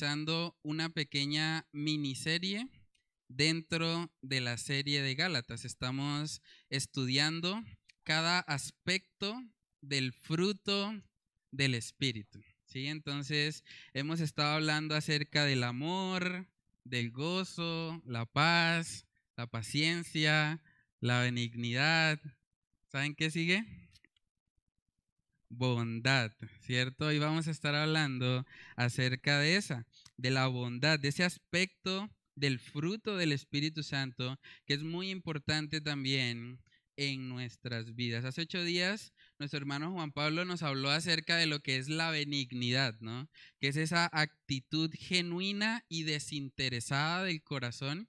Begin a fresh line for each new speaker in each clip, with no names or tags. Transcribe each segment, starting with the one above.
realizando una pequeña miniserie dentro de la serie de Gálatas. Estamos estudiando cada aspecto del fruto del Espíritu. ¿sí? Entonces, hemos estado hablando acerca del amor, del gozo, la paz, la paciencia, la benignidad. ¿Saben qué sigue? Bondad, ¿cierto? Y vamos a estar hablando acerca de esa, de la bondad, de ese aspecto del fruto del Espíritu Santo, que es muy importante también en nuestras vidas. Hace ocho días nuestro hermano Juan Pablo nos habló acerca de lo que es la benignidad, ¿no? Que es esa actitud genuina y desinteresada del corazón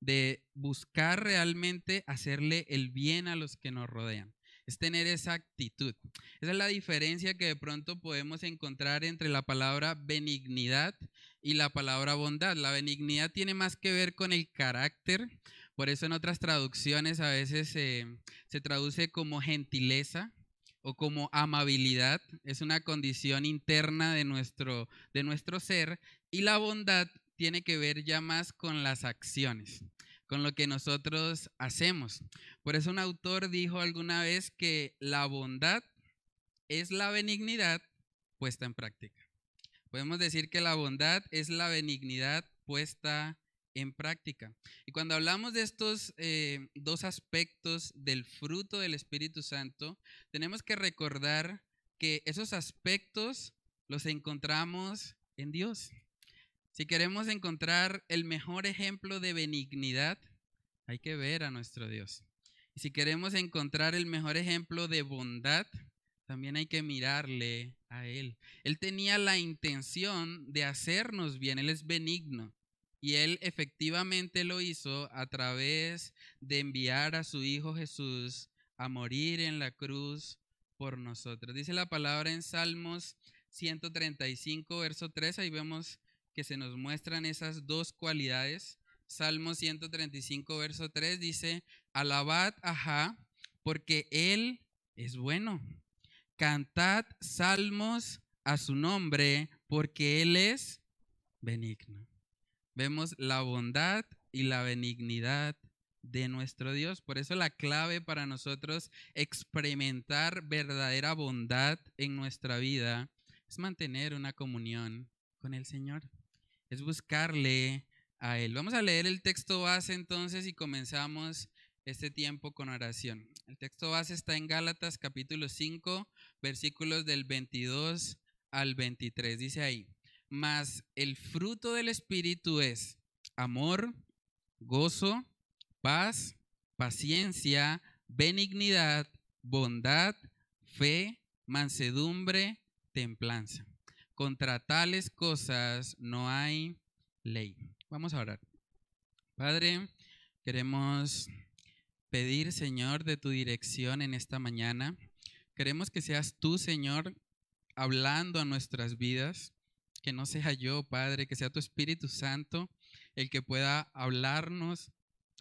de buscar realmente hacerle el bien a los que nos rodean. Es tener esa actitud. Esa es la diferencia que de pronto podemos encontrar entre la palabra benignidad y la palabra bondad. La benignidad tiene más que ver con el carácter, por eso en otras traducciones a veces se traduce como gentileza o como amabilidad. Es una condición interna de nuestro, de nuestro ser y la bondad tiene que ver ya más con las acciones, con lo que nosotros hacemos. Por eso un autor dijo alguna vez que la bondad es la benignidad puesta en práctica. Podemos decir que la bondad es la benignidad puesta en práctica. Y cuando hablamos de estos eh, dos aspectos del fruto del Espíritu Santo, tenemos que recordar que esos aspectos los encontramos en Dios. Si queremos encontrar el mejor ejemplo de benignidad, hay que ver a nuestro Dios. Si queremos encontrar el mejor ejemplo de bondad, también hay que mirarle a Él. Él tenía la intención de hacernos bien, Él es benigno. Y Él efectivamente lo hizo a través de enviar a su Hijo Jesús a morir en la cruz por nosotros. Dice la palabra en Salmos 135, verso 3, ahí vemos que se nos muestran esas dos cualidades. Salmo 135, verso 3 dice, alabad a porque Él es bueno Cantad salmos a su nombre, porque Él es benigno. Vemos la bondad y la benignidad de nuestro Dios. Por eso la clave para nosotros experimentar verdadera bondad en nuestra vida es mantener una comunión con el Señor. Es buscarle a Él. Vamos a leer el texto base entonces y comenzamos este tiempo con oración. El texto base está en Gálatas capítulo 5, versículos del 22 al 23. Dice ahí, mas el fruto del Espíritu es amor, gozo, paz, paciencia, benignidad, bondad, fe, mansedumbre, templanza. Contra tales cosas no hay ley. Vamos a orar. Padre, queremos pedir, Señor, de tu dirección en esta mañana. Queremos que seas tú, Señor, hablando a nuestras vidas, que no sea yo, Padre, que sea tu Espíritu Santo el que pueda hablarnos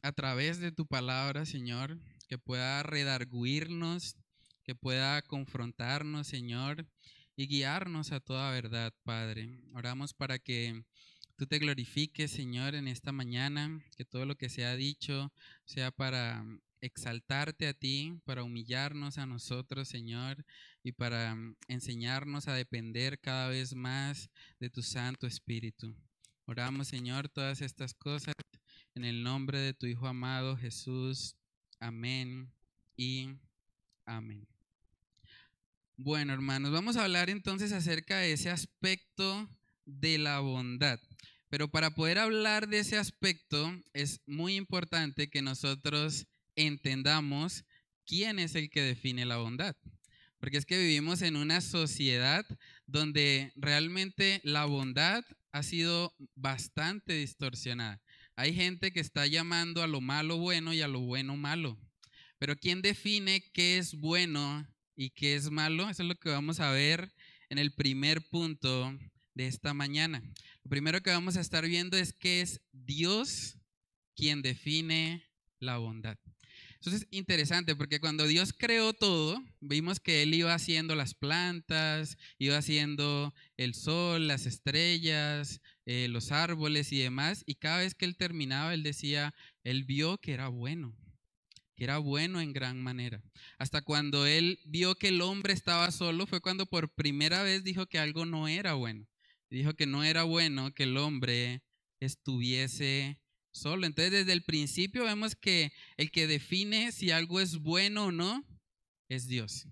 a través de tu palabra, Señor, que pueda redarguirnos, que pueda confrontarnos, Señor, y guiarnos a toda verdad, Padre. Oramos para que tú te glorifiques, Señor, en esta mañana, que todo lo que se ha dicho sea para exaltarte a ti, para humillarnos a nosotros, Señor, y para enseñarnos a depender cada vez más de tu Santo Espíritu. Oramos, Señor, todas estas cosas en el nombre de tu Hijo amado Jesús. Amén y amén. Bueno, hermanos, vamos a hablar entonces acerca de ese aspecto de la bondad. Pero para poder hablar de ese aspecto es muy importante que nosotros entendamos quién es el que define la bondad. Porque es que vivimos en una sociedad donde realmente la bondad ha sido bastante distorsionada. Hay gente que está llamando a lo malo bueno y a lo bueno malo. Pero ¿quién define qué es bueno y qué es malo? Eso es lo que vamos a ver en el primer punto de esta mañana. Lo primero que vamos a estar viendo es que es Dios quien define la bondad. Eso es interesante porque cuando Dios creó todo, vimos que Él iba haciendo las plantas, iba haciendo el sol, las estrellas, eh, los árboles y demás, y cada vez que Él terminaba, Él decía, Él vio que era bueno, que era bueno en gran manera. Hasta cuando Él vio que el hombre estaba solo, fue cuando por primera vez dijo que algo no era bueno. Dijo que no era bueno que el hombre estuviese solo. Entonces, desde el principio vemos que el que define si algo es bueno o no es Dios.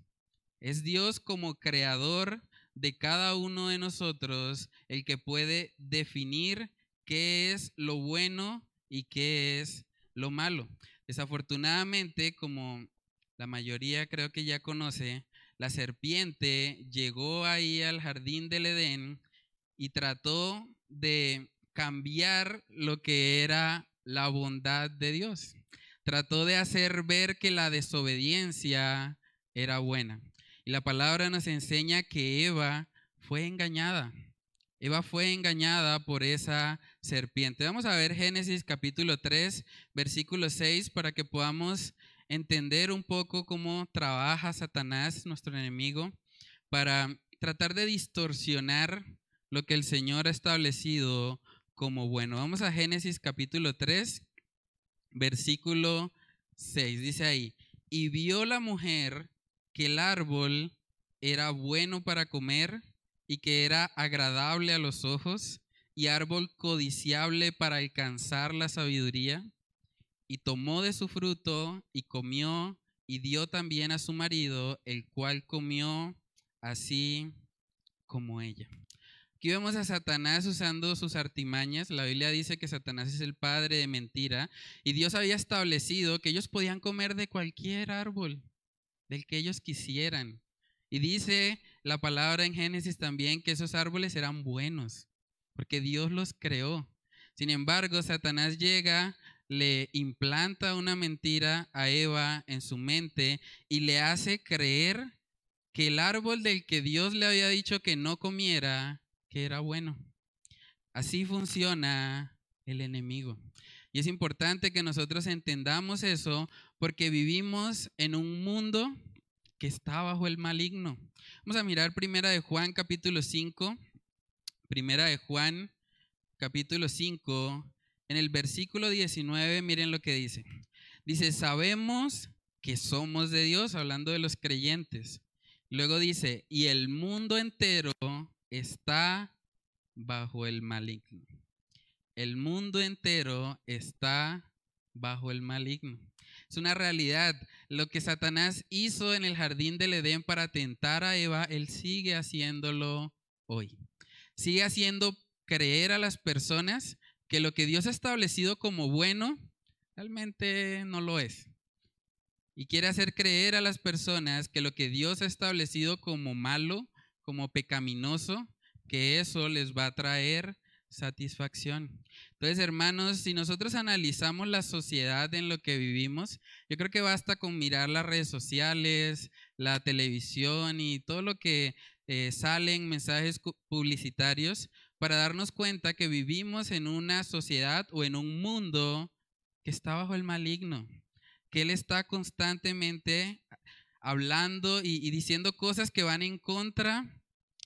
Es Dios como creador de cada uno de nosotros el que puede definir qué es lo bueno y qué es lo malo. Desafortunadamente, como la mayoría creo que ya conoce, la serpiente llegó ahí al jardín del Edén y trató de cambiar lo que era la bondad de Dios. Trató de hacer ver que la desobediencia era buena. Y la palabra nos enseña que Eva fue engañada. Eva fue engañada por esa serpiente. Vamos a ver Génesis capítulo 3, versículo 6, para que podamos entender un poco cómo trabaja Satanás, nuestro enemigo, para tratar de distorsionar lo que el Señor ha establecido como bueno. Vamos a Génesis capítulo 3, versículo 6. Dice ahí, y vio la mujer que el árbol era bueno para comer y que era agradable a los ojos y árbol codiciable para alcanzar la sabiduría. Y tomó de su fruto y comió y dio también a su marido, el cual comió así como ella. Aquí vemos a Satanás usando sus artimañas. La Biblia dice que Satanás es el padre de mentira y Dios había establecido que ellos podían comer de cualquier árbol, del que ellos quisieran. Y dice la palabra en Génesis también que esos árboles eran buenos, porque Dios los creó. Sin embargo, Satanás llega, le implanta una mentira a Eva en su mente y le hace creer que el árbol del que Dios le había dicho que no comiera era bueno. Así funciona el enemigo. Y es importante que nosotros entendamos eso porque vivimos en un mundo que está bajo el maligno. Vamos a mirar primera de Juan capítulo 5. Primera de Juan capítulo 5. En el versículo 19, miren lo que dice. Dice, sabemos que somos de Dios, hablando de los creyentes. Luego dice, y el mundo entero está bajo el maligno. El mundo entero está bajo el maligno. Es una realidad. Lo que Satanás hizo en el jardín del Edén para tentar a Eva, él sigue haciéndolo hoy. Sigue haciendo creer a las personas que lo que Dios ha establecido como bueno realmente no lo es. Y quiere hacer creer a las personas que lo que Dios ha establecido como malo, como pecaminoso, que eso les va a traer satisfacción. Entonces, hermanos, si nosotros analizamos la sociedad en lo que vivimos, yo creo que basta con mirar las redes sociales, la televisión y todo lo que eh, salen mensajes publicitarios para darnos cuenta que vivimos en una sociedad o en un mundo que está bajo el maligno, que él está constantemente hablando y, y diciendo cosas que van en contra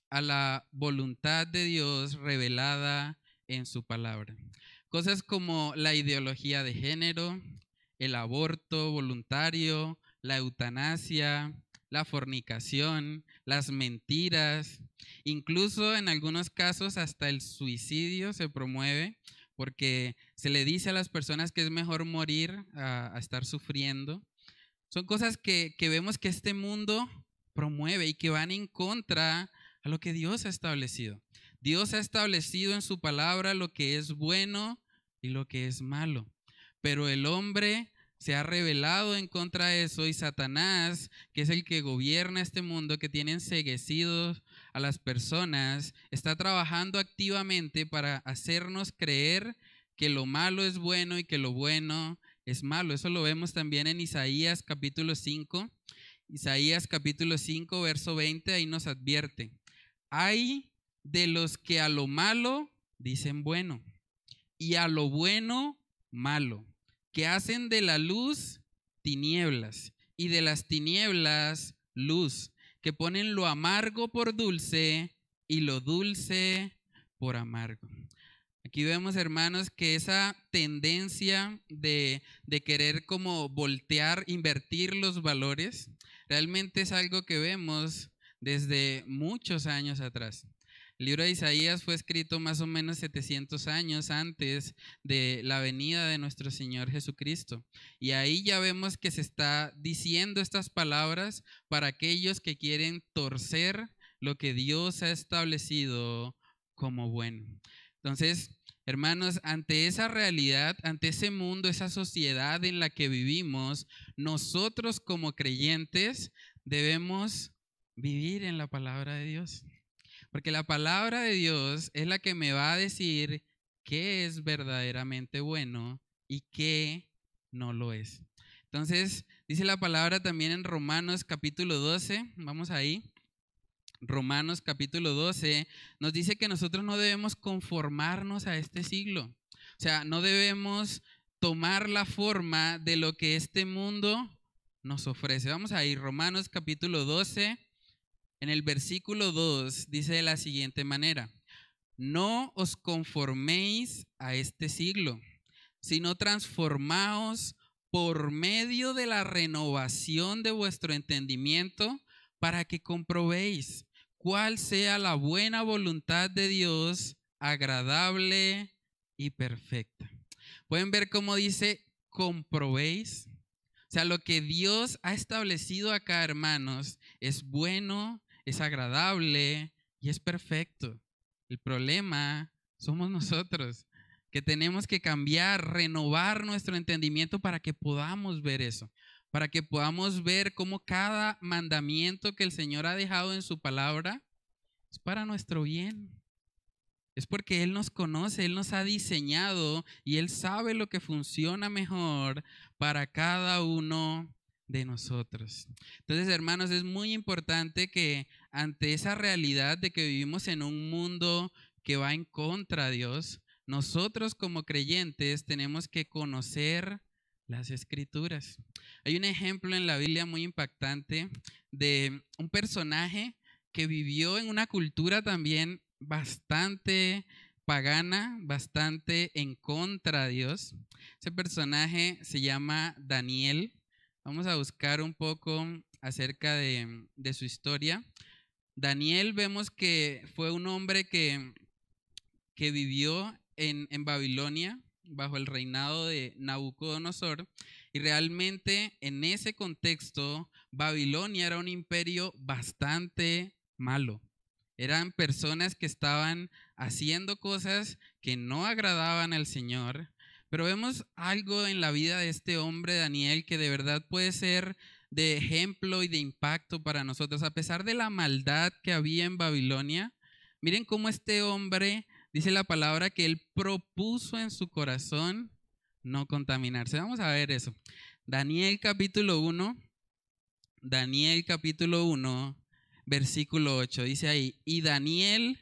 a la voluntad de Dios revelada en su palabra. Cosas como la ideología de género, el aborto voluntario, la eutanasia, la fornicación, las mentiras, incluso en algunos casos hasta el suicidio se promueve porque se le dice a las personas que es mejor morir a, estar sufriendo. Son cosas que, que vemos que este mundo promueve y que van en contra a lo que Dios ha establecido. Dios ha establecido en su palabra lo que es bueno y lo que es malo. Pero el hombre se ha revelado en contra de eso y Satanás, que es el que gobierna este mundo, que tiene enseguecidos a las personas, está trabajando activamente para hacernos creer que lo malo es bueno y que lo bueno es malo. Eso lo vemos también en Isaías capítulo 5. Isaías capítulo 5, verso 20, ahí nos advierte hay de los que a lo malo dicen bueno y a lo bueno malo, que hacen de la luz tinieblas y de las tinieblas luz, que ponen lo amargo por dulce y lo dulce por amargo. Aquí vemos, hermanos, que esa tendencia de, querer como voltear, invertir los valores, realmente es algo que vemos desde muchos años atrás. El libro de Isaías fue escrito más o menos 700 años antes de la venida de nuestro Señor Jesucristo. Y ahí ya vemos que se está diciendo estas palabras para aquellos que quieren torcer lo que Dios ha establecido como bueno. Entonces, hermanos, ante esa realidad, ante ese mundo, esa sociedad en la que vivimos, nosotros como creyentes debemos vivir en la palabra de Dios. Porque la palabra de Dios es la que me va a decir qué es verdaderamente bueno y qué no lo es. Entonces, dice la palabra también en Romanos capítulo 12, vamos ahí. Romanos capítulo 12 nos dice que nosotros no debemos conformarnos a este siglo. O sea, no debemos tomar la forma de lo que este mundo nos ofrece. Vamos ahí, Romanos capítulo 12, en el versículo 2 dice de la siguiente manera, no os conforméis a este siglo, sino transformaos por medio de la renovación de vuestro entendimiento para que comprobéis cuál sea la buena voluntad de Dios, agradable y perfecta. Pueden ver cómo dice comprobéis. O sea, lo que Dios ha establecido acá, hermanos, es bueno, es agradable y es perfecto. El problema somos nosotros, que tenemos que cambiar, renovar nuestro entendimiento para que podamos ver eso, para que podamos ver cómo cada mandamiento que el Señor ha dejado en su palabra es para nuestro bien. Es porque Él nos conoce, Él nos ha diseñado y Él sabe lo que funciona mejor para cada uno de nosotros. Entonces, hermanos, es muy importante que ante esa realidad de que vivimos en un mundo que va en contra de Dios, nosotros como creyentes tenemos que conocer las escrituras. Hay un ejemplo en la Biblia muy impactante de un personaje que vivió en una cultura también bastante pagana, bastante en contra de Dios. Ese personaje se llama Daniel. Vamos a buscar un poco acerca de, su historia. Daniel vemos que fue un hombre que, vivió en Babilonia bajo el reinado de Nabucodonosor y realmente en ese contexto Babilonia era un imperio bastante malo. Eran personas que estaban haciendo cosas que no agradaban al Señor, pero vemos algo en la vida de este hombre, Daniel, que de verdad puede ser de ejemplo y de impacto para nosotros. A pesar de la maldad que había en Babilonia, miren cómo este hombre, dice la palabra, que él propuso en su corazón no contaminarse. Vamos a ver eso. Daniel capítulo 1, Daniel capítulo 1, versículo 8, dice ahí, y Daniel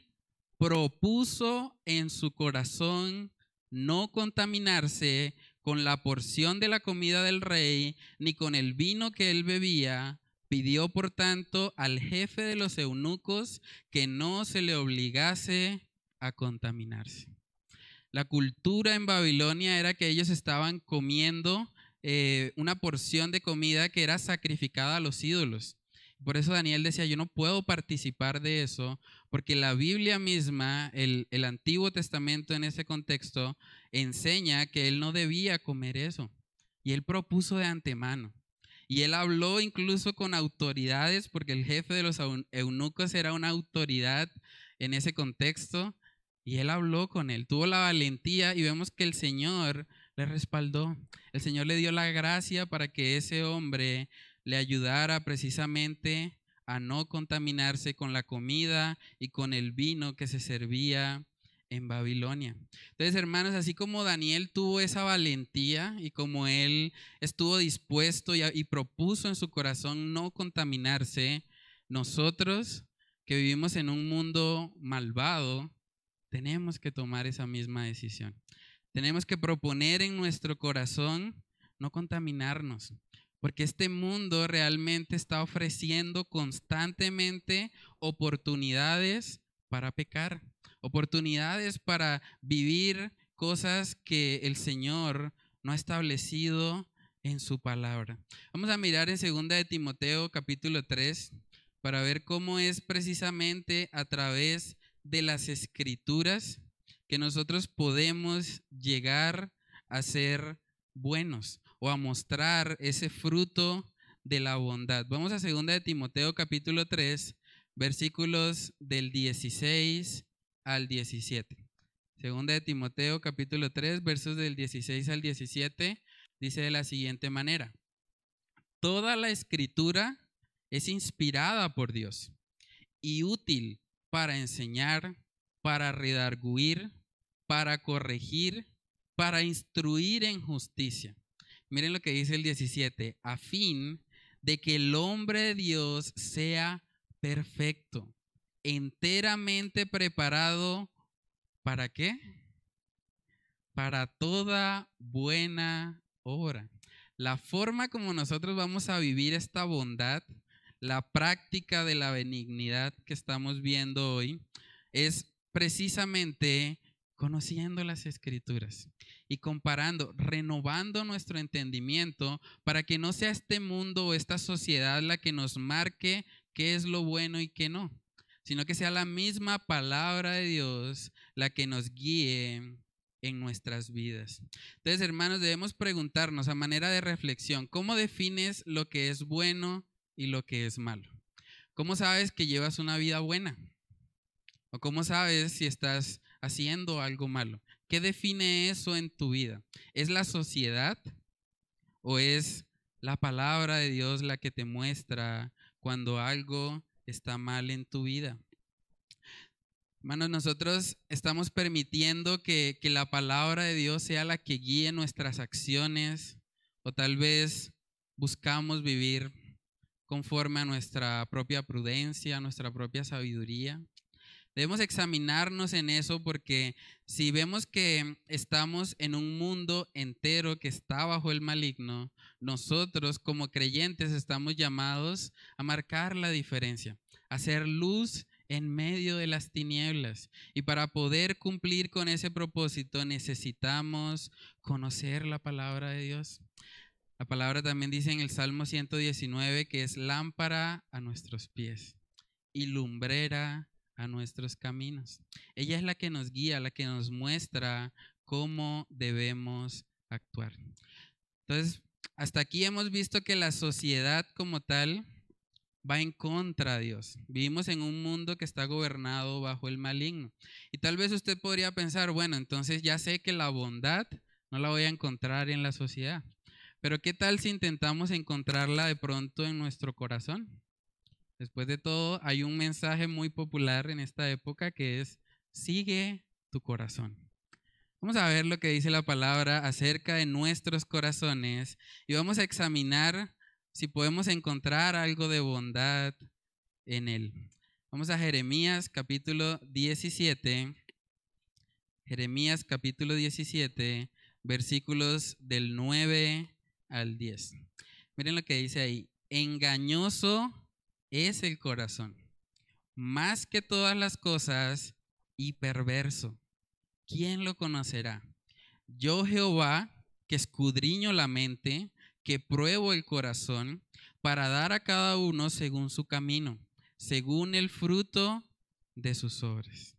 propuso en su corazón no contaminarse con la porción de la comida del rey, ni con el vino que él bebía. Pidió, por tanto, al jefe de los eunucos que no se le obligase a contaminarse. La cultura en Babilonia era que ellos estaban comiendo eh, una porción de comida que era sacrificada a los ídolos. Por eso Daniel decía, yo no puedo participar de eso, porque la Biblia misma, el, el, Antiguo Testamento en ese contexto, enseña que él no debía comer eso. Y él propuso de antemano. Y él habló incluso con autoridades, porque el jefe de los eunucos era una autoridad en ese contexto. Y él habló con él, tuvo la valentía y vemos que el Señor le respaldó. El Señor le dio la gracia para que ese hombre le ayudara precisamente a no contaminarse con la comida y con el vino que se servía en Babilonia. Entonces, hermanos, así como Daniel tuvo esa valentía y como él estuvo dispuesto y, propuso en su corazón no contaminarse, nosotros que vivimos en un mundo malvado, tenemos que tomar esa misma decisión. Tenemos que proponer en nuestro corazón no contaminarnos, Porque este mundo realmente está ofreciendo constantemente oportunidades para pecar, oportunidades para vivir cosas que el Señor no ha establecido en su palabra. Vamos a mirar en 2 de Timoteo capítulo 3 para ver cómo es precisamente a través de las escrituras que nosotros podemos llegar a ser buenos o a mostrar ese fruto de la bondad. Vamos a 2 de Timoteo capítulo 3, versículos del 16 al 17. Segunda de Timoteo capítulo 3, versos del 16 al 17, dice de la siguiente manera. Toda la escritura es inspirada por Dios y útil para enseñar, para redarguir, para corregir, para instruir en justicia. Miren lo que dice el 17, a fin de que el hombre de Dios sea perfecto, enteramente preparado ¿Para qué? Para toda buena obra. La forma como nosotros vamos a vivir esta bondad, la práctica de la benignidad que estamos viendo hoy, es precisamente conociendo las escrituras y comparando, renovando nuestro entendimiento para que no sea este mundo o esta sociedad la que nos marque qué es lo bueno y qué no, sino que sea la misma palabra de Dios la que nos guíe en nuestras vidas. Entonces, hermanos, debemos preguntarnos a manera de reflexión, ¿cómo defines lo que es bueno y lo que es malo? ¿Cómo sabes que llevas una vida buena? ¿O cómo sabes si estás haciendo algo malo? ¿Qué define eso en tu vida? ¿Es la sociedad o es la palabra de Dios la que te muestra cuando algo está mal en tu vida. Hermanos, nosotros estamos permitiendo que, que, la palabra de Dios sea la que guíe nuestras acciones o tal vez buscamos vivir conforme a nuestra propia prudencia, a nuestra propia sabiduría. Debemos examinarnos en eso porque si vemos que estamos en un mundo entero que está bajo el maligno, nosotros como creyentes estamos llamados a marcar la diferencia, a hacer luz en medio de las tinieblas. Y para poder cumplir con ese propósito necesitamos conocer la palabra de Dios. La palabra también dice en el Salmo 119 que es lámpara a nuestros pies y lumbrera a nuestros caminos. Ella es la que nos guía, la que nos muestra cómo debemos actuar. Entonces, hasta aquí hemos visto que la sociedad como tal va en contra de Dios. Vivimos en un mundo que está gobernado bajo el maligno. Y tal vez usted podría pensar, bueno, entonces ya sé que la bondad no la voy a encontrar en la sociedad. Pero ¿qué tal si intentamos encontrarla de pronto en nuestro corazón? Después de todo, hay un mensaje muy popular en esta época que es, sigue tu corazón. Vamos a ver lo que dice la palabra acerca de nuestros corazones y vamos a examinar si podemos encontrar algo de bondad en él. Vamos a Jeremías capítulo 17. Jeremías capítulo 17, versículos del 9 al 10. Miren lo que dice ahí. Engañoso es el corazón, más que todas las cosas, y perverso. ¿Quién lo conocerá? Yo Jehová, que escudriño la mente, que pruebo el corazón, para dar a cada uno según su camino, según el fruto de sus obras.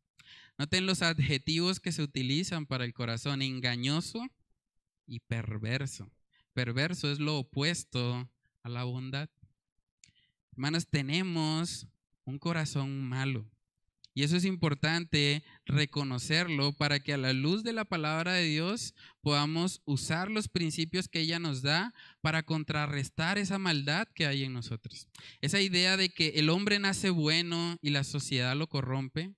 Noten los adjetivos que se utilizan para el corazón, engañoso y perverso. Perverso es lo opuesto a la bondad. Hermanos, tenemos un corazón malo. Y eso es importante reconocerlo para que a la luz de la palabra de Dios podamos usar los principios que ella nos da para contrarrestar esa maldad que hay en nosotros. Esa idea de que el hombre nace bueno y la sociedad lo corrompe,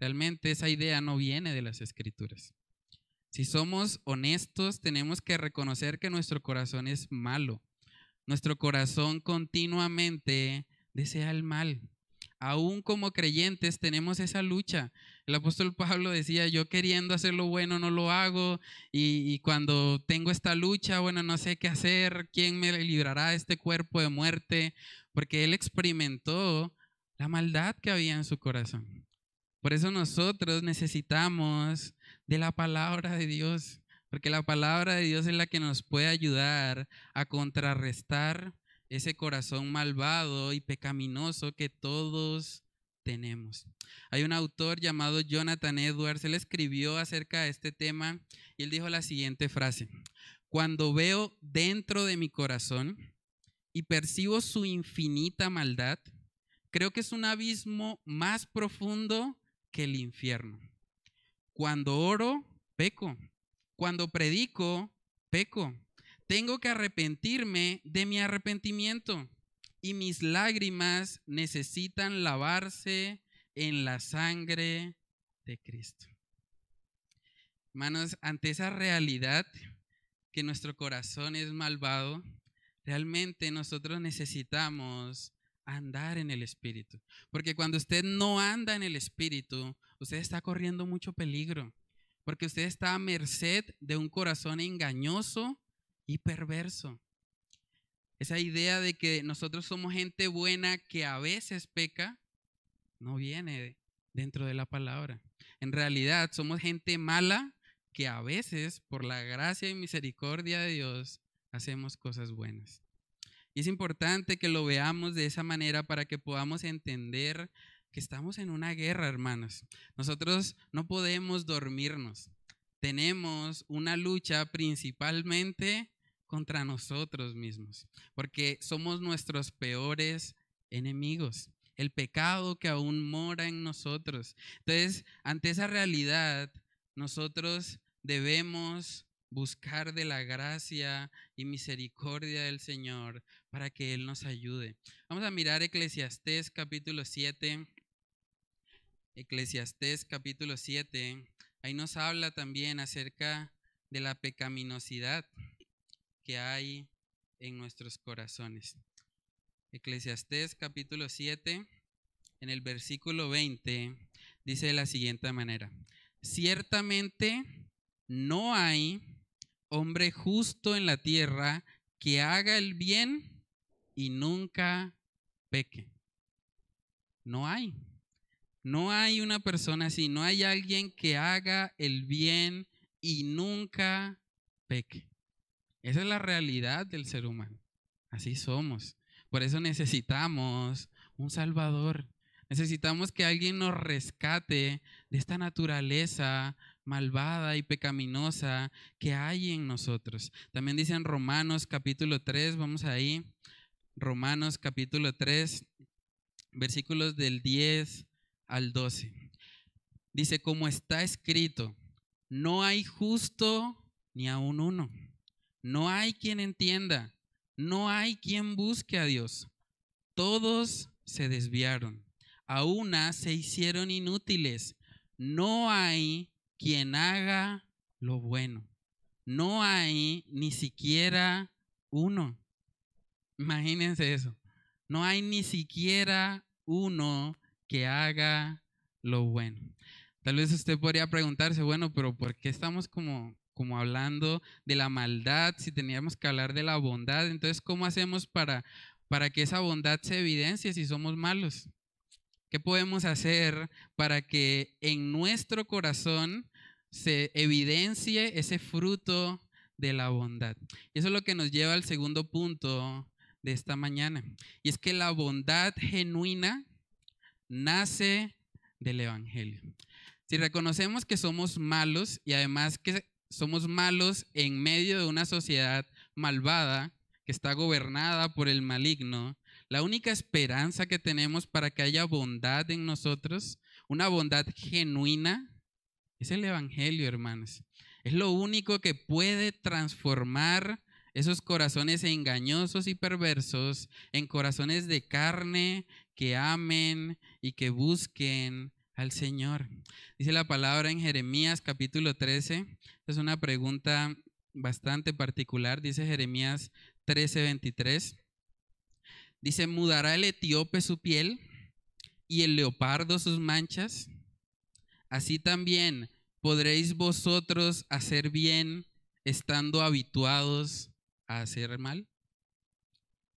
realmente esa idea no viene de las escrituras. Si somos honestos, tenemos que reconocer que nuestro corazón es malo nuestro corazón continuamente desea el mal. Aún como creyentes tenemos esa lucha. El apóstol Pablo decía, yo queriendo hacer lo bueno no lo hago y, cuando tengo esta lucha, bueno, no sé qué hacer, ¿quién me librará de este cuerpo de muerte? Porque él experimentó la maldad que había en su corazón. Por eso nosotros necesitamos de la palabra de Dios, porque la palabra de Dios es la que nos puede ayudar a contrarrestar ese corazón malvado y pecaminoso que todos tenemos. Hay un autor llamado Jonathan Edwards, él escribió acerca de este tema y él dijo la siguiente frase, cuando veo dentro de mi corazón y percibo su infinita maldad, creo que es un abismo más profundo que el infierno. Cuando oro, peco. Cuando predico, peco. Tengo que arrepentirme de mi arrepentimiento y mis lágrimas necesitan lavarse en la sangre de Cristo. Hermanos, ante esa realidad que nuestro corazón es malvado, realmente nosotros necesitamos andar en el Espíritu. Porque cuando usted no anda en el Espíritu, usted está corriendo mucho peligro. Porque usted está a merced de un corazón engañoso y perverso. Esa idea de que nosotros somos gente buena que a veces peca, no viene dentro de la palabra. En realidad somos gente mala que a veces, por la gracia y misericordia de Dios, hacemos cosas buenas. Y es importante que lo veamos de esa manera para que podamos entender que estamos en una guerra, hermanos. Nosotros no podemos dormirnos. Tenemos una lucha principalmente contra nosotros mismos, porque somos nuestros peores enemigos, el pecado que aún mora en nosotros. Entonces, ante esa realidad, nosotros debemos buscar de la gracia y misericordia del Señor para que Él nos ayude. Vamos a mirar Eclesiastés capítulo 7. Eclesiastés capítulo 7. Ahí nos habla también acerca de la pecaminosidad que hay en nuestros corazones. Eclesiastés capítulo 7, en el versículo 20, dice de la siguiente manera, ciertamente no hay hombre justo en la tierra que haga el bien y nunca peque. No hay. No hay una persona así, no hay alguien que haga el bien y nunca peque. Esa es la realidad del ser humano. Así somos. Por eso necesitamos un Salvador. Necesitamos que alguien nos rescate de esta naturaleza malvada y pecaminosa que hay en nosotros. También dice en Romanos capítulo 3, vamos ahí, Romanos capítulo 3, versículos del 10 al 12. Dice, como está escrito, no hay justo ni aun uno no hay quien entienda, no hay quien busque a Dios. Todos se desviaron, a una se hicieron inútiles. No hay quien haga lo bueno. No hay ni siquiera uno. Imagínense eso. No hay ni siquiera uno que haga lo bueno. Tal vez usted podría preguntarse, bueno, pero ¿por qué estamos como como hablando de la maldad, si teníamos que hablar de la bondad, entonces, ¿cómo hacemos para, para que esa bondad se evidencie si somos malos? ¿Qué podemos hacer para que en nuestro corazón se evidencie ese fruto de la bondad? Y eso es lo que nos lleva al segundo punto de esta mañana. Y es que la bondad genuina nace del Evangelio. Si reconocemos que somos malos y además que somos malos en medio de una sociedad malvada que está gobernada por el maligno, la única esperanza que tenemos para que haya bondad en nosotros, una bondad genuina, es el Evangelio, hermanos. Es lo único que puede transformar esos corazones engañosos y perversos en corazones de carne que amen y que busquen al Señor. Dice la palabra en Jeremías capítulo 13. Es una pregunta bastante particular. Dice Jeremías 13, 23. Dice, ¿mudará el etíope su piel y el leopardo sus manchas? así también podréis vosotros hacer bien estando habituados a hacer mal.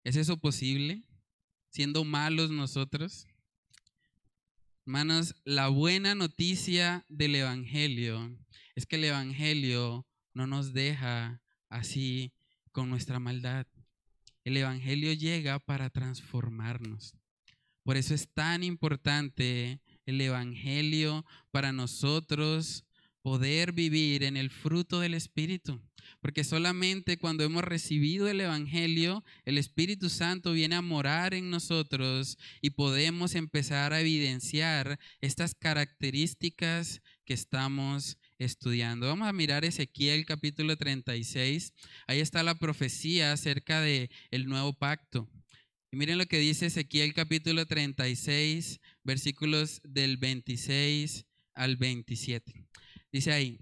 ¿Es eso posible? Siendo malos nosotros. Hermanos, la buena noticia del Evangelio es que el Evangelio no nos deja así con nuestra maldad. El Evangelio llega para transformarnos. Por eso es tan importante el Evangelio para nosotros poder vivir en el fruto del Espíritu. Porque solamente cuando hemos recibido el Evangelio, el Espíritu Santo viene a morar en nosotros y podemos empezar a evidenciar estas características que estamos estudiando. Vamos a mirar Ezequiel capítulo 36. Ahí está la profecía acerca de el nuevo pacto. Y miren lo que dice Ezequiel capítulo 36, versículos del 26 al 27. Dice ahí,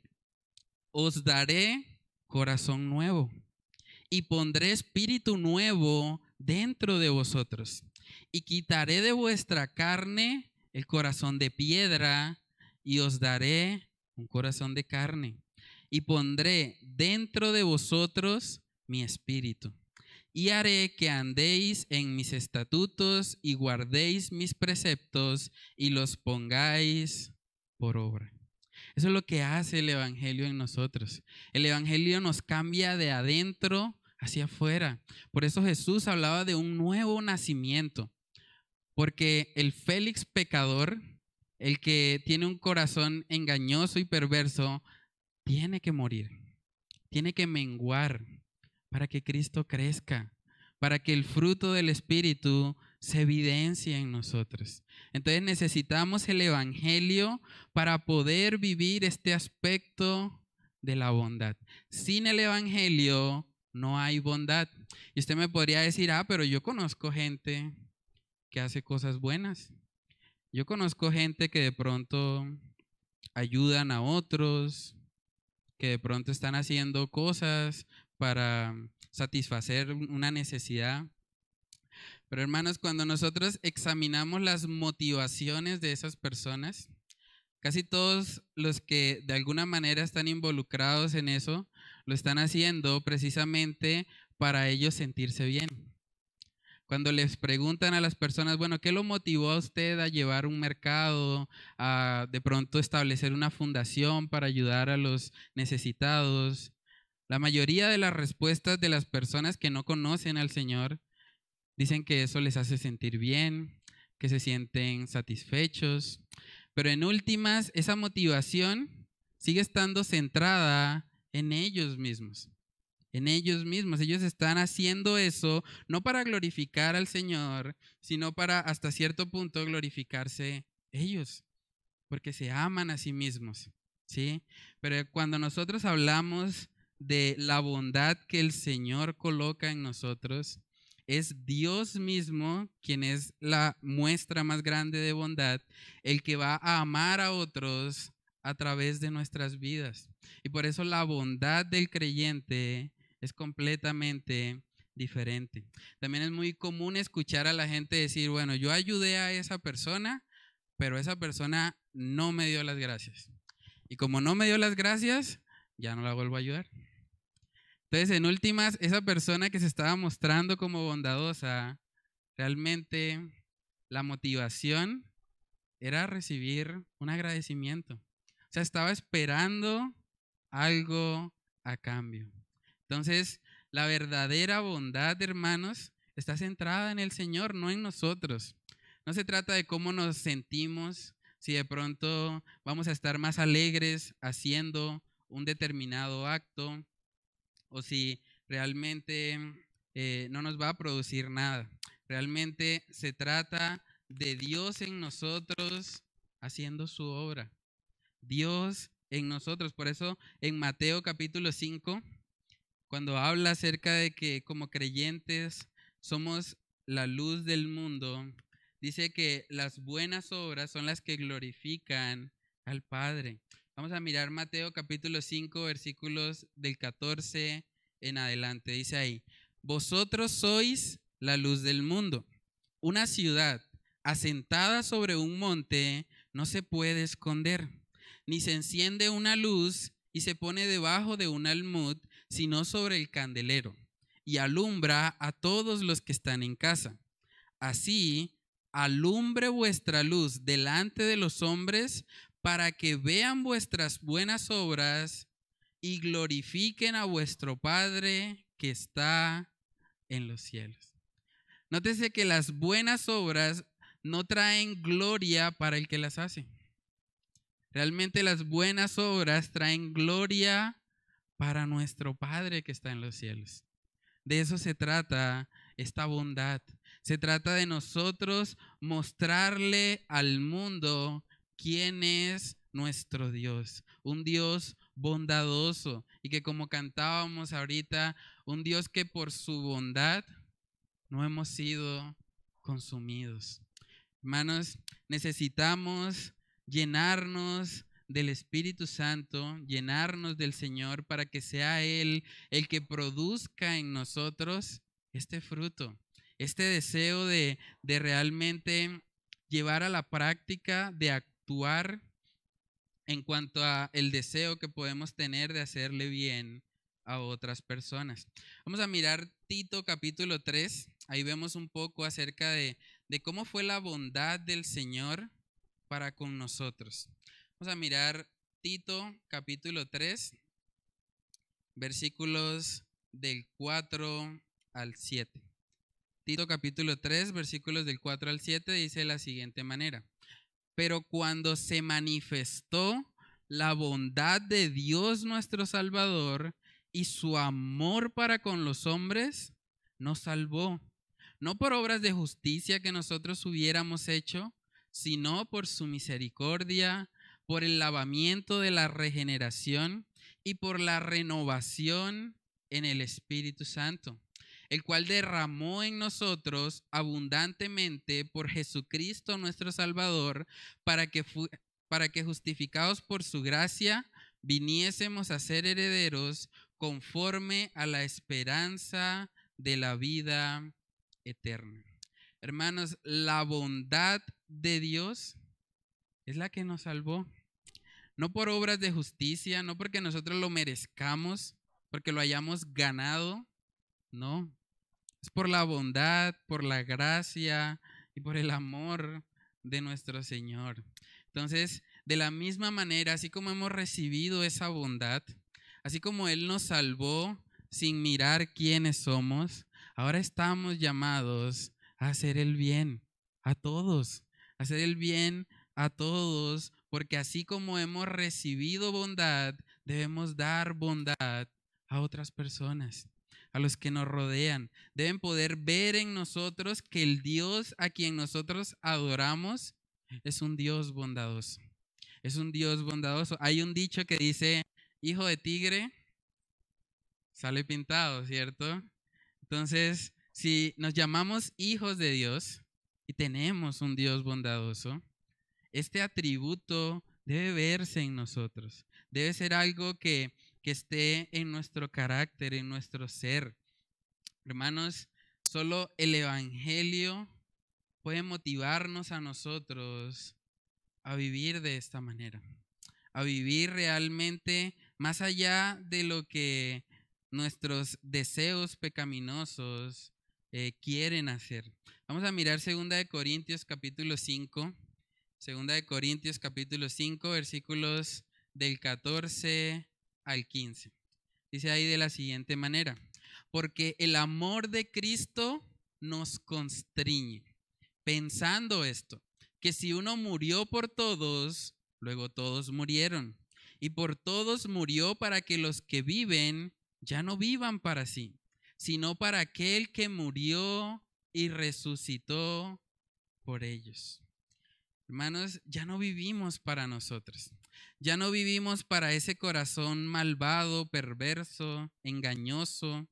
os daré corazón nuevo y pondré espíritu nuevo dentro de vosotros y quitaré de vuestra carne el corazón de piedra y os daré un corazón de carne y pondré dentro de vosotros mi espíritu y haré que andéis en mis estatutos y guardéis mis preceptos y los pongáis por obra. Eso es lo que hace el Evangelio en nosotros. El Evangelio nos cambia de adentro hacia afuera. Por eso Jesús hablaba de un nuevo nacimiento. Porque el Félix pecador, el que tiene un corazón engañoso y perverso, tiene que morir. Tiene que menguar para que Cristo crezca, para que el fruto del Espíritu se evidencie en nosotros. Entonces necesitamos el Evangelio para poder vivir este aspecto de la bondad. Sin el Evangelio no hay bondad. Y usted me podría decir, ah, pero yo conozco gente que hace cosas buenas. Yo conozco gente que de pronto ayudan a otros, que de pronto están haciendo cosas para satisfacer una necesidad. Pero hermanos, cuando nosotros examinamos las motivaciones de esas personas, casi todos los que de alguna manera están involucrados en eso, lo están haciendo precisamente para ellos sentirse bien. Cuando les preguntan a las personas, bueno, ¿qué lo motivó a usted a llevar un mercado, a de pronto establecer una fundación para ayudar a los necesitados? La mayoría de las respuestas de las personas que no conocen al Señor dicen que eso les hace sentir bien, que se sienten satisfechos, pero en últimas esa motivación sigue estando centrada en ellos mismos, en ellos mismos. Ellos están haciendo eso no para glorificar al Señor, sino para hasta cierto punto glorificarse ellos, porque se aman a sí mismos, ¿sí? Pero cuando nosotros hablamos de la bondad que el Señor coloca en nosotros, es Dios mismo quien es la muestra más grande de bondad, el que va a amar a otros a través de nuestras vidas. Y por eso la bondad del creyente es completamente diferente. También es muy común escuchar a la gente decir, bueno, yo ayudé a esa persona, pero esa persona no me dio las gracias. Y como no me dio las gracias, ya no la vuelvo a ayudar. Entonces, en últimas, esa persona que se estaba mostrando como bondadosa, realmente la motivación era recibir un agradecimiento. O sea, estaba esperando algo a cambio. Entonces, la verdadera bondad, hermanos, está centrada en el Señor, no en nosotros. No se trata de cómo nos sentimos, si de pronto vamos a estar más alegres haciendo un determinado acto, o si realmente eh, no nos va a producir nada. Realmente se trata de Dios en nosotros haciendo su obra. Dios en nosotros. Por eso en Mateo capítulo 5, cuando habla acerca de que como creyentes somos la luz del mundo, dice que las buenas obras son las que glorifican al Padre. Vamos a mirar Mateo capítulo 5, versículos del 14 en adelante. Dice ahí, vosotros sois la luz del mundo. Una ciudad asentada sobre un monte no se puede esconder. ni se enciende una luz y se pone debajo de un almud, sino sobre el candelero, y alumbra a todos los que están en casa. Así, alumbre vuestra luz delante de los hombres, para que vean vuestras buenas obras y glorifiquen a vuestro Padre que está en los cielos. Nótese que las buenas obras no traen gloria para el que las hace. Realmente las buenas obras traen gloria para nuestro Padre que está en los cielos. De eso se trata esta bondad. Se trata de nosotros mostrarle al mundo quién es nuestro Dios. Un Dios bondadoso y que como cantábamos ahorita, un Dios que por su bondad no hemos sido consumidos. Hermanos, necesitamos llenarnos del Espíritu Santo, llenarnos del Señor para que sea Él el que produzca en nosotros este fruto, este deseo de, de realmente llevar a la práctica, de actuar en cuanto a el deseo que podemos tener de hacerle bien a otras personas. Vamos a mirar Tito capítulo 3, ahí vemos un poco acerca de, de cómo fue la bondad del Señor para con nosotros. Vamos a mirar Tito capítulo 3, versículos del 4 al 7. Tito capítulo 3, versículos del 4 al 7 dice de la siguiente manera. Pero cuando se manifestó la bondad de Dios nuestro Salvador y su amor para con los hombres, nos salvó, no por obras de justicia que nosotros hubiéramos hecho, sino por su misericordia, por el lavamiento de la regeneración y por la renovación en el Espíritu Santo, el cual derramó en nosotros abundantemente por Jesucristo nuestro Salvador, para que, para que justificados por su gracia, viniésemos a ser herederos conforme a la esperanza de la vida eterna. Hermanos, la bondad de Dios es la que nos salvó. No por obras de justicia, no porque nosotros lo merezcamos, porque lo hayamos ganado, no. Es por la bondad, por la gracia y por el amor de nuestro Señor. Entonces, de la misma manera, así como hemos recibido esa bondad, así como Él nos salvó sin mirar quiénes somos, ahora estamos llamados hacer el bien a todos, hacer el bien a todos, porque así como hemos recibido bondad, debemos dar bondad a otras personas, a los que nos rodean. Deben poder ver en nosotros que el Dios a quien nosotros adoramos es un Dios bondadoso. Es un Dios bondadoso. Hay un dicho que dice, hijo de tigre, sale pintado, ¿cierto? Entonces, si nos llamamos hijos de Dios y tenemos un Dios bondadoso, este atributo debe verse en nosotros. Debe ser algo que, que esté en nuestro carácter, en nuestro ser. Hermanos, solo el Evangelio puede motivarnos a nosotros a vivir de esta manera, a vivir realmente más allá de lo que nuestros deseos pecaminosos eh, quieren hacer. Vamos a mirar 2 de Corintios capítulo 5. 2 de Corintios capítulo 5 versículos del 14 al 15. Dice ahí de la siguiente manera, porque el amor de Cristo nos constriñe, pensando esto, que si uno murió por todos, luego todos murieron, y por todos murió para que los que viven ya no vivan para sí, sino para aquel que murió y resucitó por ellos. Hermanos, ya no vivimos para nosotros. Ya no vivimos para ese corazón malvado, perverso, engañoso.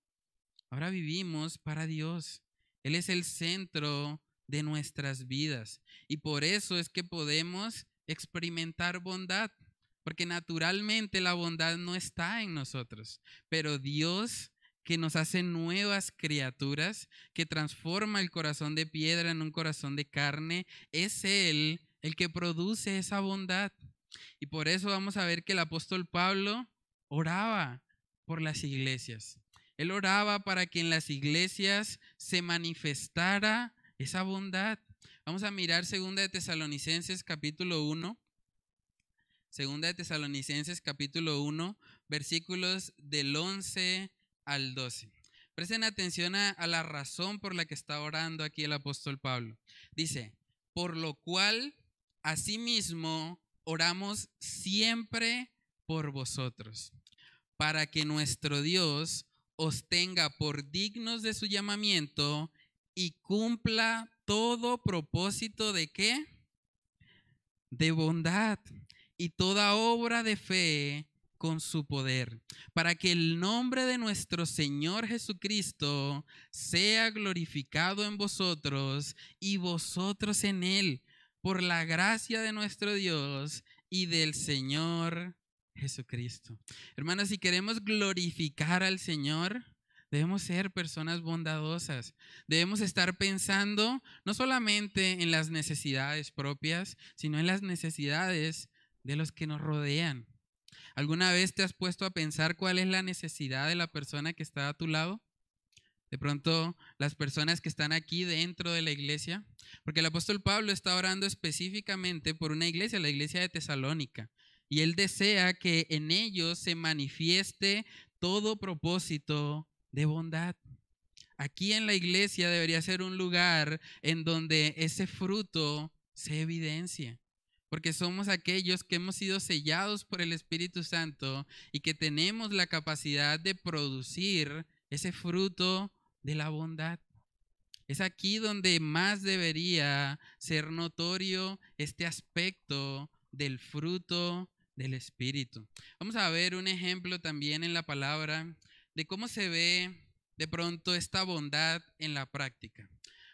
Ahora vivimos para Dios. Él es el centro de nuestras vidas. Y por eso es que podemos experimentar bondad. Porque naturalmente la bondad no está en nosotros. Pero Dios que nos hace nuevas criaturas, que transforma el corazón de piedra en un corazón de carne, es Él el que produce esa bondad. Y por eso vamos a ver que el apóstol Pablo oraba por las iglesias. Él oraba para que en las iglesias se manifestara esa bondad. Vamos a mirar segunda de Tesalonicenses capítulo 1. Segunda de Tesalonicenses capítulo 1, versículos del 11 al 12. Presten atención a, a, la razón por la que está orando aquí el apóstol Pablo. Dice, por lo cual, asimismo, oramos siempre por vosotros, para que nuestro Dios os tenga por dignos de su llamamiento y cumpla todo propósito de qué? De bondad y toda obra de fe con su poder, para que el nombre de nuestro Señor Jesucristo sea glorificado en vosotros y vosotros en Él, por la gracia de nuestro Dios y del Señor Jesucristo. Hermanos, si queremos glorificar al Señor, debemos ser personas bondadosas. Debemos estar pensando no solamente en las necesidades propias, sino en las necesidades de los que nos rodean. ¿Alguna vez te has puesto a pensar cuál es la necesidad de la persona que está a tu lado? De pronto, las personas que están aquí dentro de la iglesia, porque el apóstol Pablo está orando específicamente por una iglesia, la iglesia de Tesalónica, y él desea que en ellos se manifieste todo propósito de bondad. Aquí en la iglesia debería ser un lugar en donde ese fruto se evidencia porque somos aquellos que hemos sido sellados por el Espíritu Santo y que tenemos la capacidad de producir ese fruto de la bondad. Es aquí donde más debería ser notorio este aspecto del fruto del Espíritu. Vamos a ver un ejemplo también en la palabra de cómo se ve de pronto esta bondad en la práctica.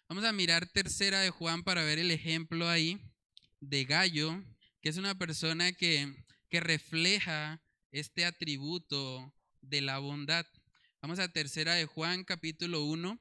Vamos a mirar tercera de Juan para ver el ejemplo ahí de Gallo, que es una persona que, que refleja este atributo de la bondad. Vamos a tercera de Juan, capítulo 1.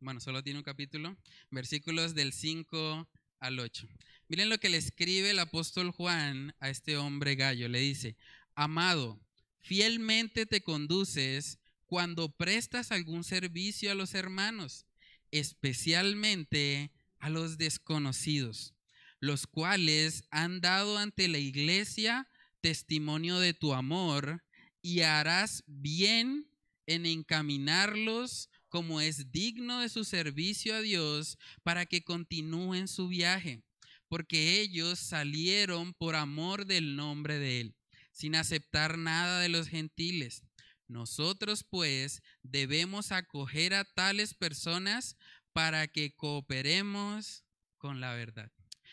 Bueno, solo tiene un capítulo. Versículos del 5 al 8. Miren lo que le escribe el apóstol Juan a este hombre gallo. Le dice, amado, fielmente te conduces cuando prestas algún servicio a los hermanos, especialmente a los desconocidos los cuales han dado ante la iglesia testimonio de tu amor y harás bien en encaminarlos como es digno de su servicio a Dios para que continúen su viaje, porque ellos salieron por amor del nombre de Él, sin aceptar nada de los gentiles. Nosotros pues debemos acoger a tales personas para que cooperemos con la verdad.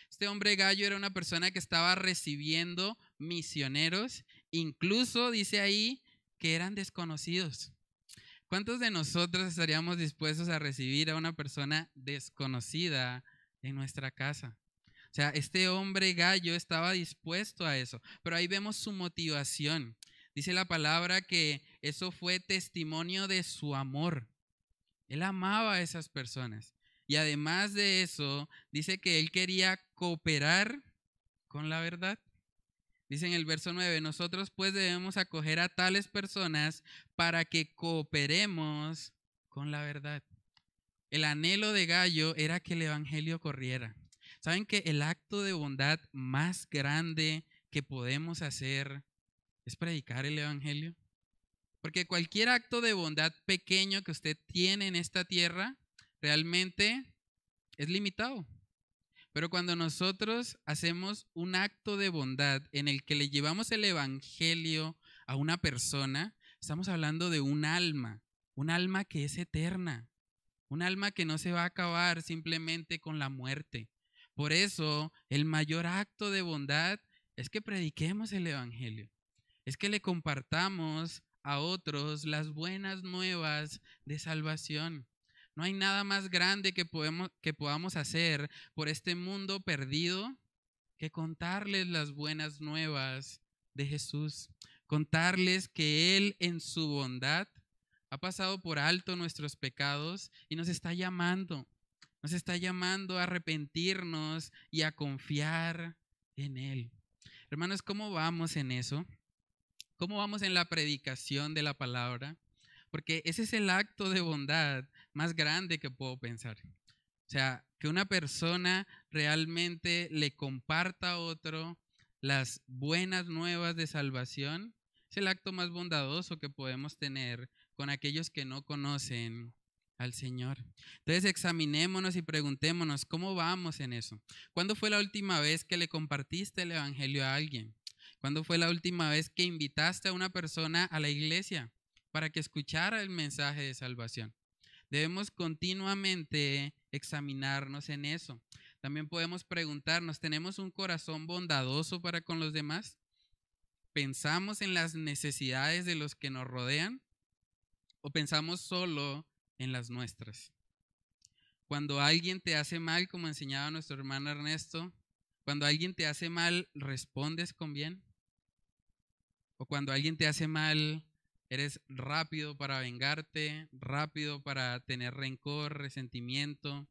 Este hombre gallo era una persona que estaba recibiendo misioneros, incluso dice ahí que eran desconocidos. ¿Cuántos de nosotros estaríamos dispuestos a recibir a una persona desconocida en nuestra casa? O sea, este hombre gallo estaba dispuesto a eso, pero ahí vemos su motivación. Dice la palabra que eso fue testimonio de su amor. Él amaba a esas personas. Y además de eso, dice que él quería cooperar con la verdad. Dice en el verso 9, nosotros pues debemos acoger a tales personas para que cooperemos con la verdad. El anhelo de Gallo era que el Evangelio corriera. ¿Saben que el acto de bondad más grande que podemos hacer es predicar el Evangelio? Porque cualquier acto de bondad pequeño que usted tiene en esta tierra realmente es limitado. Pero cuando nosotros hacemos un acto de bondad en el que le llevamos el Evangelio a una persona, estamos hablando de un alma, un alma que es eterna, un alma que no se va a acabar simplemente con la muerte. Por eso, el mayor acto de bondad es que prediquemos el Evangelio, es que le compartamos a otros las buenas nuevas de salvación. No hay nada más grande que, podemos, que podamos hacer por este mundo perdido que contarles las buenas nuevas de Jesús. Contarles que Él en su bondad ha pasado por alto nuestros pecados y nos está llamando. Nos está llamando a arrepentirnos y a confiar en Él. Hermanos, ¿cómo vamos en eso? ¿Cómo vamos en la predicación de la palabra? Porque ese es el acto de bondad más grande que puedo pensar. O sea, que una persona realmente le comparta a otro las buenas nuevas de salvación es el acto más bondadoso que podemos tener con aquellos que no conocen al Señor. Entonces examinémonos y preguntémonos cómo vamos en eso. ¿Cuándo fue la última vez que le compartiste el Evangelio a alguien? ¿Cuándo fue la última vez que invitaste a una persona a la iglesia para que escuchara el mensaje de salvación? Debemos continuamente examinarnos en eso. También podemos preguntarnos, ¿tenemos un corazón bondadoso para con los demás? ¿Pensamos en las necesidades de los que nos rodean? ¿O pensamos solo en las nuestras? Cuando alguien te hace mal, como enseñaba nuestro hermano Ernesto, cuando alguien te hace mal, ¿respondes con bien? ¿O cuando alguien te hace mal, eres rápido para vengarte, rápido para tener rencor, resentimiento?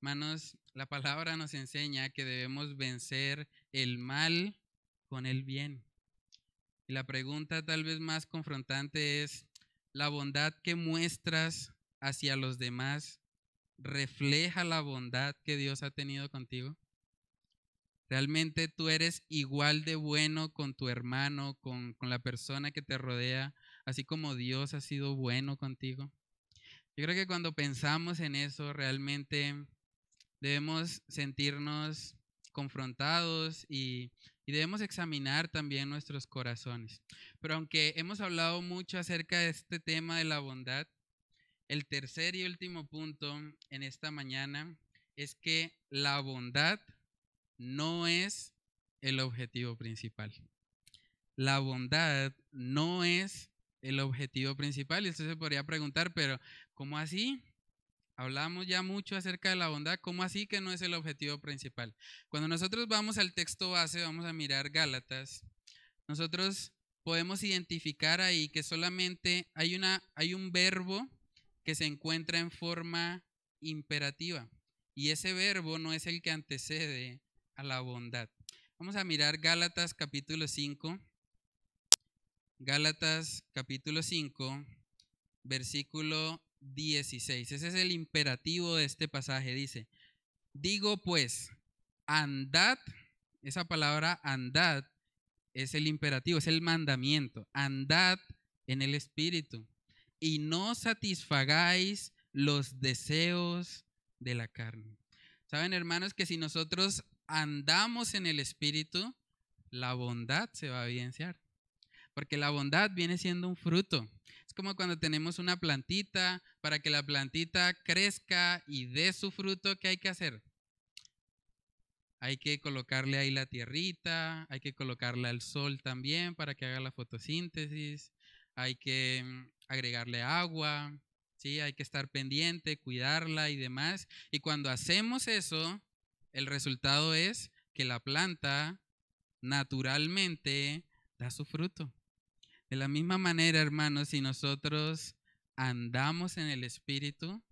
Hermanos, la palabra nos enseña que debemos vencer el mal con el bien. Y la pregunta tal vez más confrontante es, ¿la bondad que muestras hacia los demás refleja la bondad que Dios ha tenido contigo? ¿Realmente tú eres igual de bueno con tu hermano, con, con la persona que te rodea, así como Dios ha sido bueno contigo? Yo creo que cuando pensamos en eso, realmente debemos sentirnos confrontados y, debemos examinar también nuestros corazones. Pero aunque hemos hablado mucho acerca de este tema de la bondad, el tercer y último punto en esta mañana es que la bondad no es el objetivo principal. La bondad no es el objetivo principal. Y usted se podría preguntar, pero ¿cómo así? Hablamos ya mucho acerca de la bondad, ¿cómo así que no es el objetivo principal? Cuando nosotros vamos al texto base, vamos a mirar Gálatas, nosotros podemos identificar ahí que solamente hay, una, hay un verbo que se encuentra en forma imperativa y ese verbo no es el que antecede a la bondad. Vamos a mirar Gálatas capítulo 5. Gálatas capítulo 5, versículo 16. Ese es el imperativo de este pasaje. Dice, digo pues, andad, esa palabra andad es el imperativo, es el mandamiento. Andad en el Espíritu y no satisfagáis los deseos de la carne. Saben, hermanos, que si nosotros andamos en el Espíritu, la bondad se va a evidenciar. Porque la bondad viene siendo un fruto como cuando tenemos una plantita, para que la plantita crezca y dé su fruto, ¿qué hay que hacer? Hay que colocarle ahí la tierrita, hay que colocarle al sol también para que haga la fotosíntesis, hay que mm, agregarle agua, ¿sí? hay que estar pendiente, cuidarla y demás. Y cuando hacemos eso, el resultado es que la planta naturalmente da su fruto. De la misma manera, hermanos, si nosotros andamos en el Espíritu,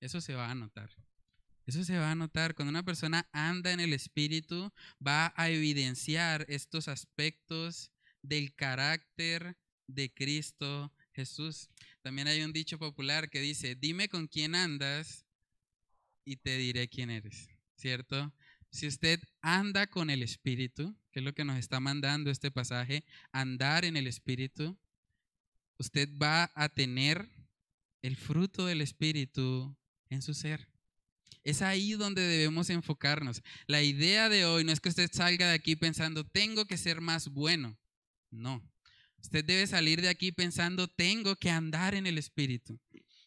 eso se va a notar. Eso se va a notar. Cuando una persona anda en el Espíritu, va a evidenciar estos aspectos del carácter de Cristo Jesús. También hay un dicho popular que dice, dime con quién andas y te diré quién eres, ¿cierto? Si usted anda con el Espíritu, que es lo que nos está mandando este pasaje, andar en el Espíritu, usted va a tener el fruto del Espíritu en su ser. Es ahí donde debemos enfocarnos. La idea de hoy no es que usted salga de aquí pensando, tengo que ser más bueno. No. Usted debe salir de aquí pensando, tengo que andar en el Espíritu.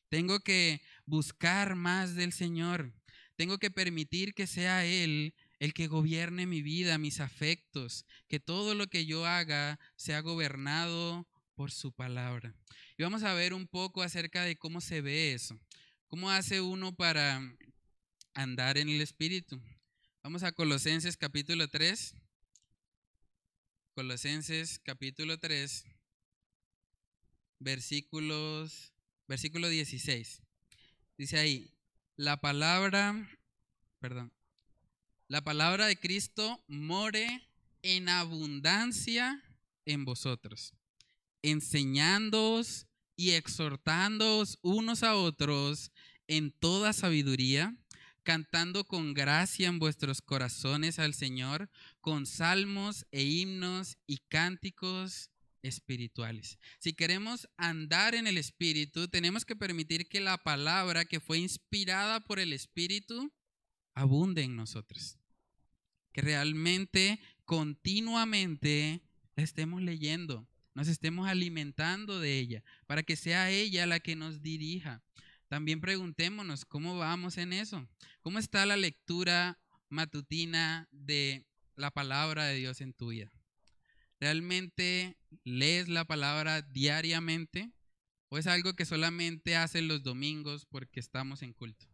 Tengo que buscar más del Señor. Tengo que permitir que sea Él el que gobierne mi vida, mis afectos, que todo lo que yo haga sea gobernado por su palabra. Y vamos a ver un poco acerca de cómo se ve eso. ¿Cómo hace uno para andar en el Espíritu? Vamos a Colosenses capítulo 3. Colosenses capítulo 3, versículos, versículo 16. Dice ahí, la palabra, perdón, la palabra de Cristo more en abundancia en vosotros, enseñándoos y exhortándoos unos a otros en toda sabiduría, cantando con gracia en vuestros corazones al Señor, con salmos e himnos y cánticos espirituales. Si queremos andar en el Espíritu, tenemos que permitir que la palabra que fue inspirada por el Espíritu abunde en nosotros. Que realmente, continuamente, la estemos leyendo, nos estemos alimentando de ella, para que sea ella la que nos dirija. También preguntémonos cómo vamos en eso. ¿Cómo está la lectura matutina de la palabra de Dios en tu vida? ¿Realmente lees la palabra diariamente? ¿O es algo que solamente haces los domingos porque estamos en culto?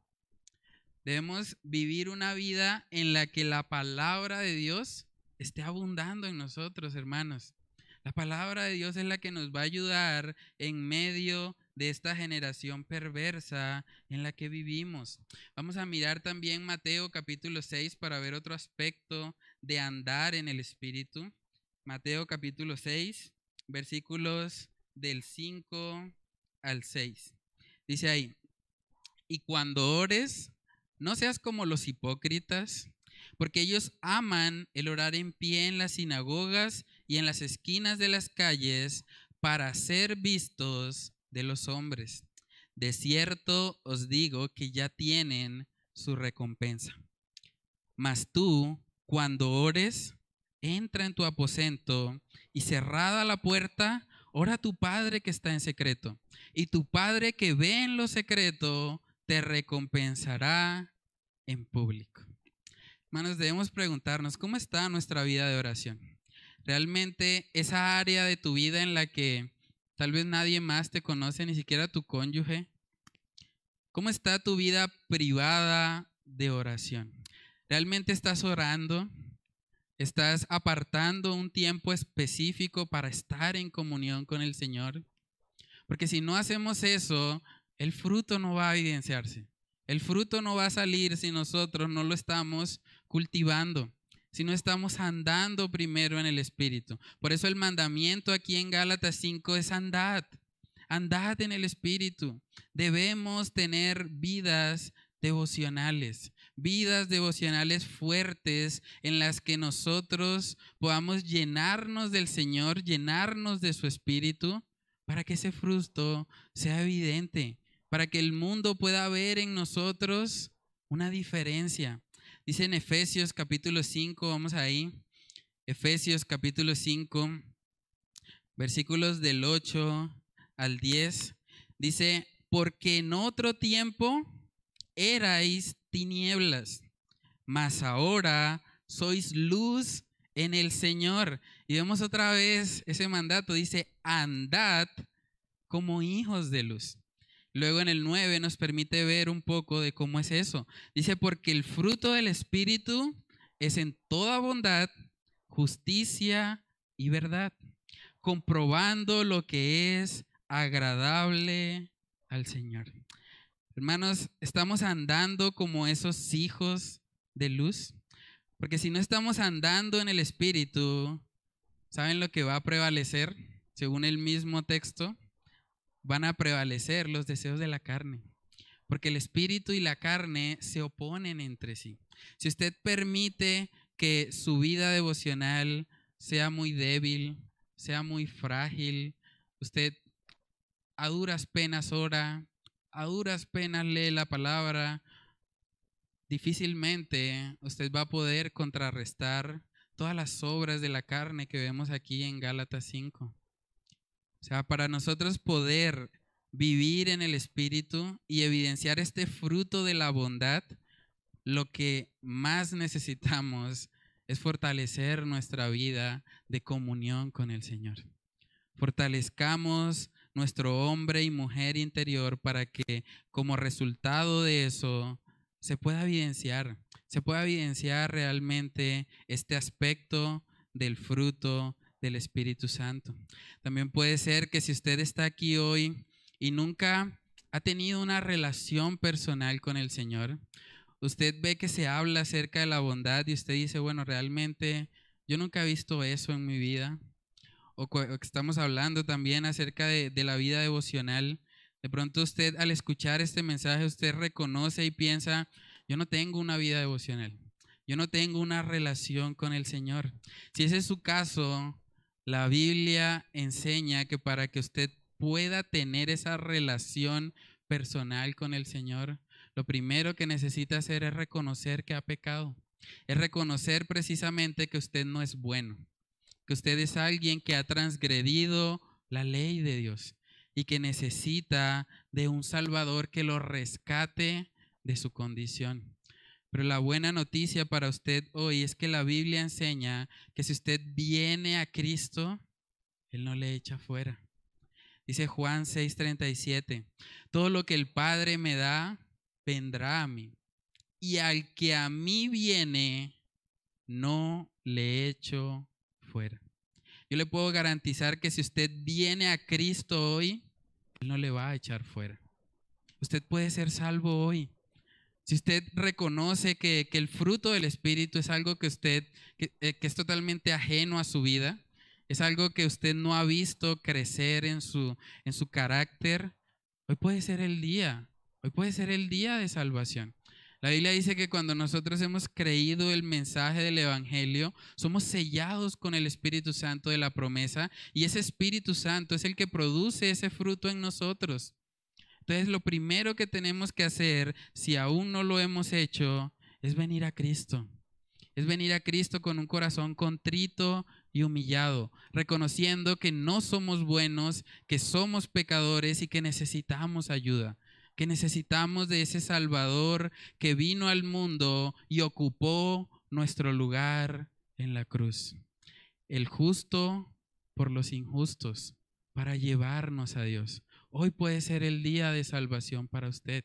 Debemos vivir una vida en la que la palabra de Dios esté abundando en nosotros, hermanos. La palabra de Dios es la que nos va a ayudar en medio de esta generación perversa en la que vivimos. Vamos a mirar también Mateo capítulo 6 para ver otro aspecto de andar en el Espíritu. Mateo capítulo 6, versículos del 5 al 6. Dice ahí, y cuando ores, no seas como los hipócritas, porque ellos aman el orar en pie en las sinagogas y en las esquinas de las calles para ser vistos de los hombres. De cierto os digo que ya tienen su recompensa. Mas tú, cuando ores, entra en tu aposento y cerrada la puerta, ora a tu Padre que está en secreto. Y tu Padre que ve en lo secreto, te recompensará en público. Hermanos, debemos preguntarnos, ¿cómo está nuestra vida de oración? Realmente esa área de tu vida en la que tal vez nadie más te conoce, ni siquiera tu cónyuge. ¿Cómo está tu vida privada de oración? ¿Realmente estás orando? ¿Estás apartando un tiempo específico para estar en comunión con el Señor? Porque si no hacemos eso, el fruto no va a evidenciarse. El fruto no va a salir si nosotros no lo estamos cultivando, si no estamos andando primero en el Espíritu. Por eso el mandamiento aquí en Gálatas 5 es andad, andad en el Espíritu. Debemos tener vidas devocionales, vidas devocionales fuertes en las que nosotros podamos llenarnos del Señor, llenarnos de su Espíritu, para que ese fruto sea evidente, para que el mundo pueda ver en nosotros una diferencia. Dice en Efesios capítulo 5, vamos ahí, Efesios capítulo 5, versículos del 8 al 10, dice, porque en otro tiempo erais tinieblas, mas ahora sois luz en el Señor. Y vemos otra vez ese mandato, dice, andad como hijos de luz. Luego en el 9 nos permite ver un poco de cómo es eso. Dice, porque el fruto del Espíritu es en toda bondad, justicia y verdad, comprobando lo que es agradable al Señor. Hermanos, estamos andando como esos hijos de luz, porque si no estamos andando en el Espíritu, ¿saben lo que va a prevalecer según el mismo texto? van a prevalecer los deseos de la carne, porque el espíritu y la carne se oponen entre sí. Si usted permite que su vida devocional sea muy débil, sea muy frágil, usted a duras penas ora, a duras penas lee la palabra, difícilmente usted va a poder contrarrestar todas las obras de la carne que vemos aquí en Gálatas 5. O sea, para nosotros poder vivir en el Espíritu y evidenciar este fruto de la bondad, lo que más necesitamos es fortalecer nuestra vida de comunión con el Señor. Fortalezcamos nuestro hombre y mujer interior para que como resultado de eso se pueda evidenciar, se pueda evidenciar realmente este aspecto del fruto del Espíritu Santo. También puede ser que si usted está aquí hoy y nunca ha tenido una relación personal con el Señor, usted ve que se habla acerca de la bondad y usted dice, bueno, realmente yo nunca he visto eso en mi vida. O que estamos hablando también acerca de, de la vida devocional. De pronto usted al escuchar este mensaje, usted reconoce y piensa, yo no tengo una vida devocional. Yo no tengo una relación con el Señor. Si ese es su caso, la Biblia enseña que para que usted pueda tener esa relación personal con el Señor, lo primero que necesita hacer es reconocer que ha pecado. Es reconocer precisamente que usted no es bueno, que usted es alguien que ha transgredido la ley de Dios y que necesita de un Salvador que lo rescate de su condición. Pero la buena noticia para usted hoy es que la Biblia enseña que si usted viene a Cristo, Él no le echa fuera. Dice Juan 6:37, todo lo que el Padre me da, vendrá a mí. Y al que a mí viene, no le echo fuera. Yo le puedo garantizar que si usted viene a Cristo hoy, Él no le va a echar fuera. Usted puede ser salvo hoy. Si usted reconoce que, el fruto del Espíritu es algo que usted, eh, que, es totalmente ajeno a su vida, es algo que usted no ha visto crecer en su, en su carácter, hoy puede ser el día, hoy puede ser el día de salvación. La Biblia dice que cuando nosotros hemos creído el mensaje del Evangelio, somos sellados con el Espíritu Santo de la promesa y ese Espíritu Santo es el que produce ese fruto en nosotros. Entonces lo primero que tenemos que hacer, si aún no lo hemos hecho, es venir a Cristo. Es venir a Cristo con un corazón contrito y humillado, reconociendo que no somos buenos, que somos pecadores y que necesitamos ayuda, que necesitamos de ese Salvador que vino al mundo y ocupó nuestro lugar en la cruz. El justo por los injustos, para llevarnos a Dios. Hoy puede ser el día de salvación para usted.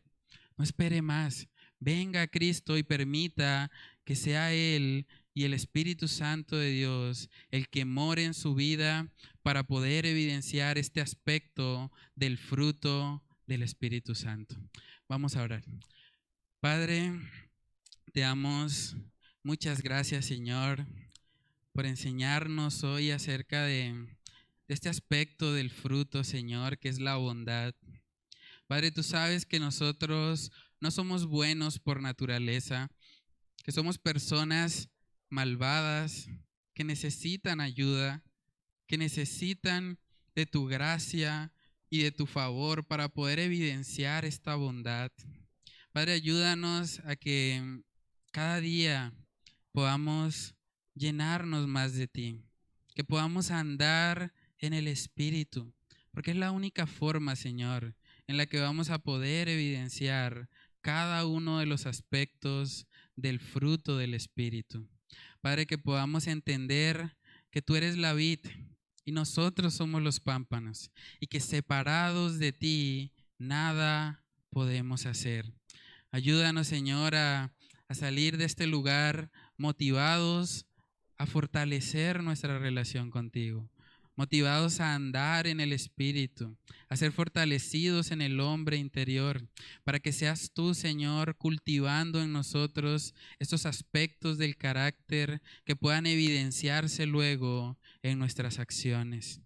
No espere más. Venga a Cristo y permita que sea Él y el Espíritu Santo de Dios el que more en su vida para poder evidenciar este aspecto del fruto del Espíritu Santo. Vamos a orar. Padre, te damos muchas gracias, Señor, por enseñarnos hoy acerca de de este aspecto del fruto, Señor, que es la bondad. Padre, tú sabes que nosotros no somos buenos por naturaleza, que somos personas malvadas, que necesitan ayuda, que necesitan de tu gracia y de tu favor para poder evidenciar esta bondad. Padre, ayúdanos a que cada día podamos llenarnos más de ti, que podamos andar en el Espíritu, porque es la única forma, Señor, en la que vamos a poder evidenciar cada uno de los aspectos del fruto del Espíritu. Padre, que podamos entender que tú eres la vid y nosotros somos los pámpanos y que separados de ti nada podemos hacer. Ayúdanos, Señor, a, a salir de este lugar motivados a fortalecer nuestra relación contigo motivados a andar en el Espíritu, a ser fortalecidos en el hombre interior, para que seas tú, Señor, cultivando en nosotros estos aspectos del carácter que puedan evidenciarse luego en nuestras acciones.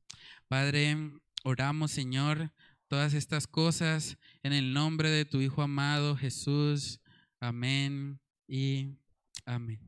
Padre, oramos, Señor, todas estas cosas en el nombre de tu Hijo amado Jesús. Amén y amén.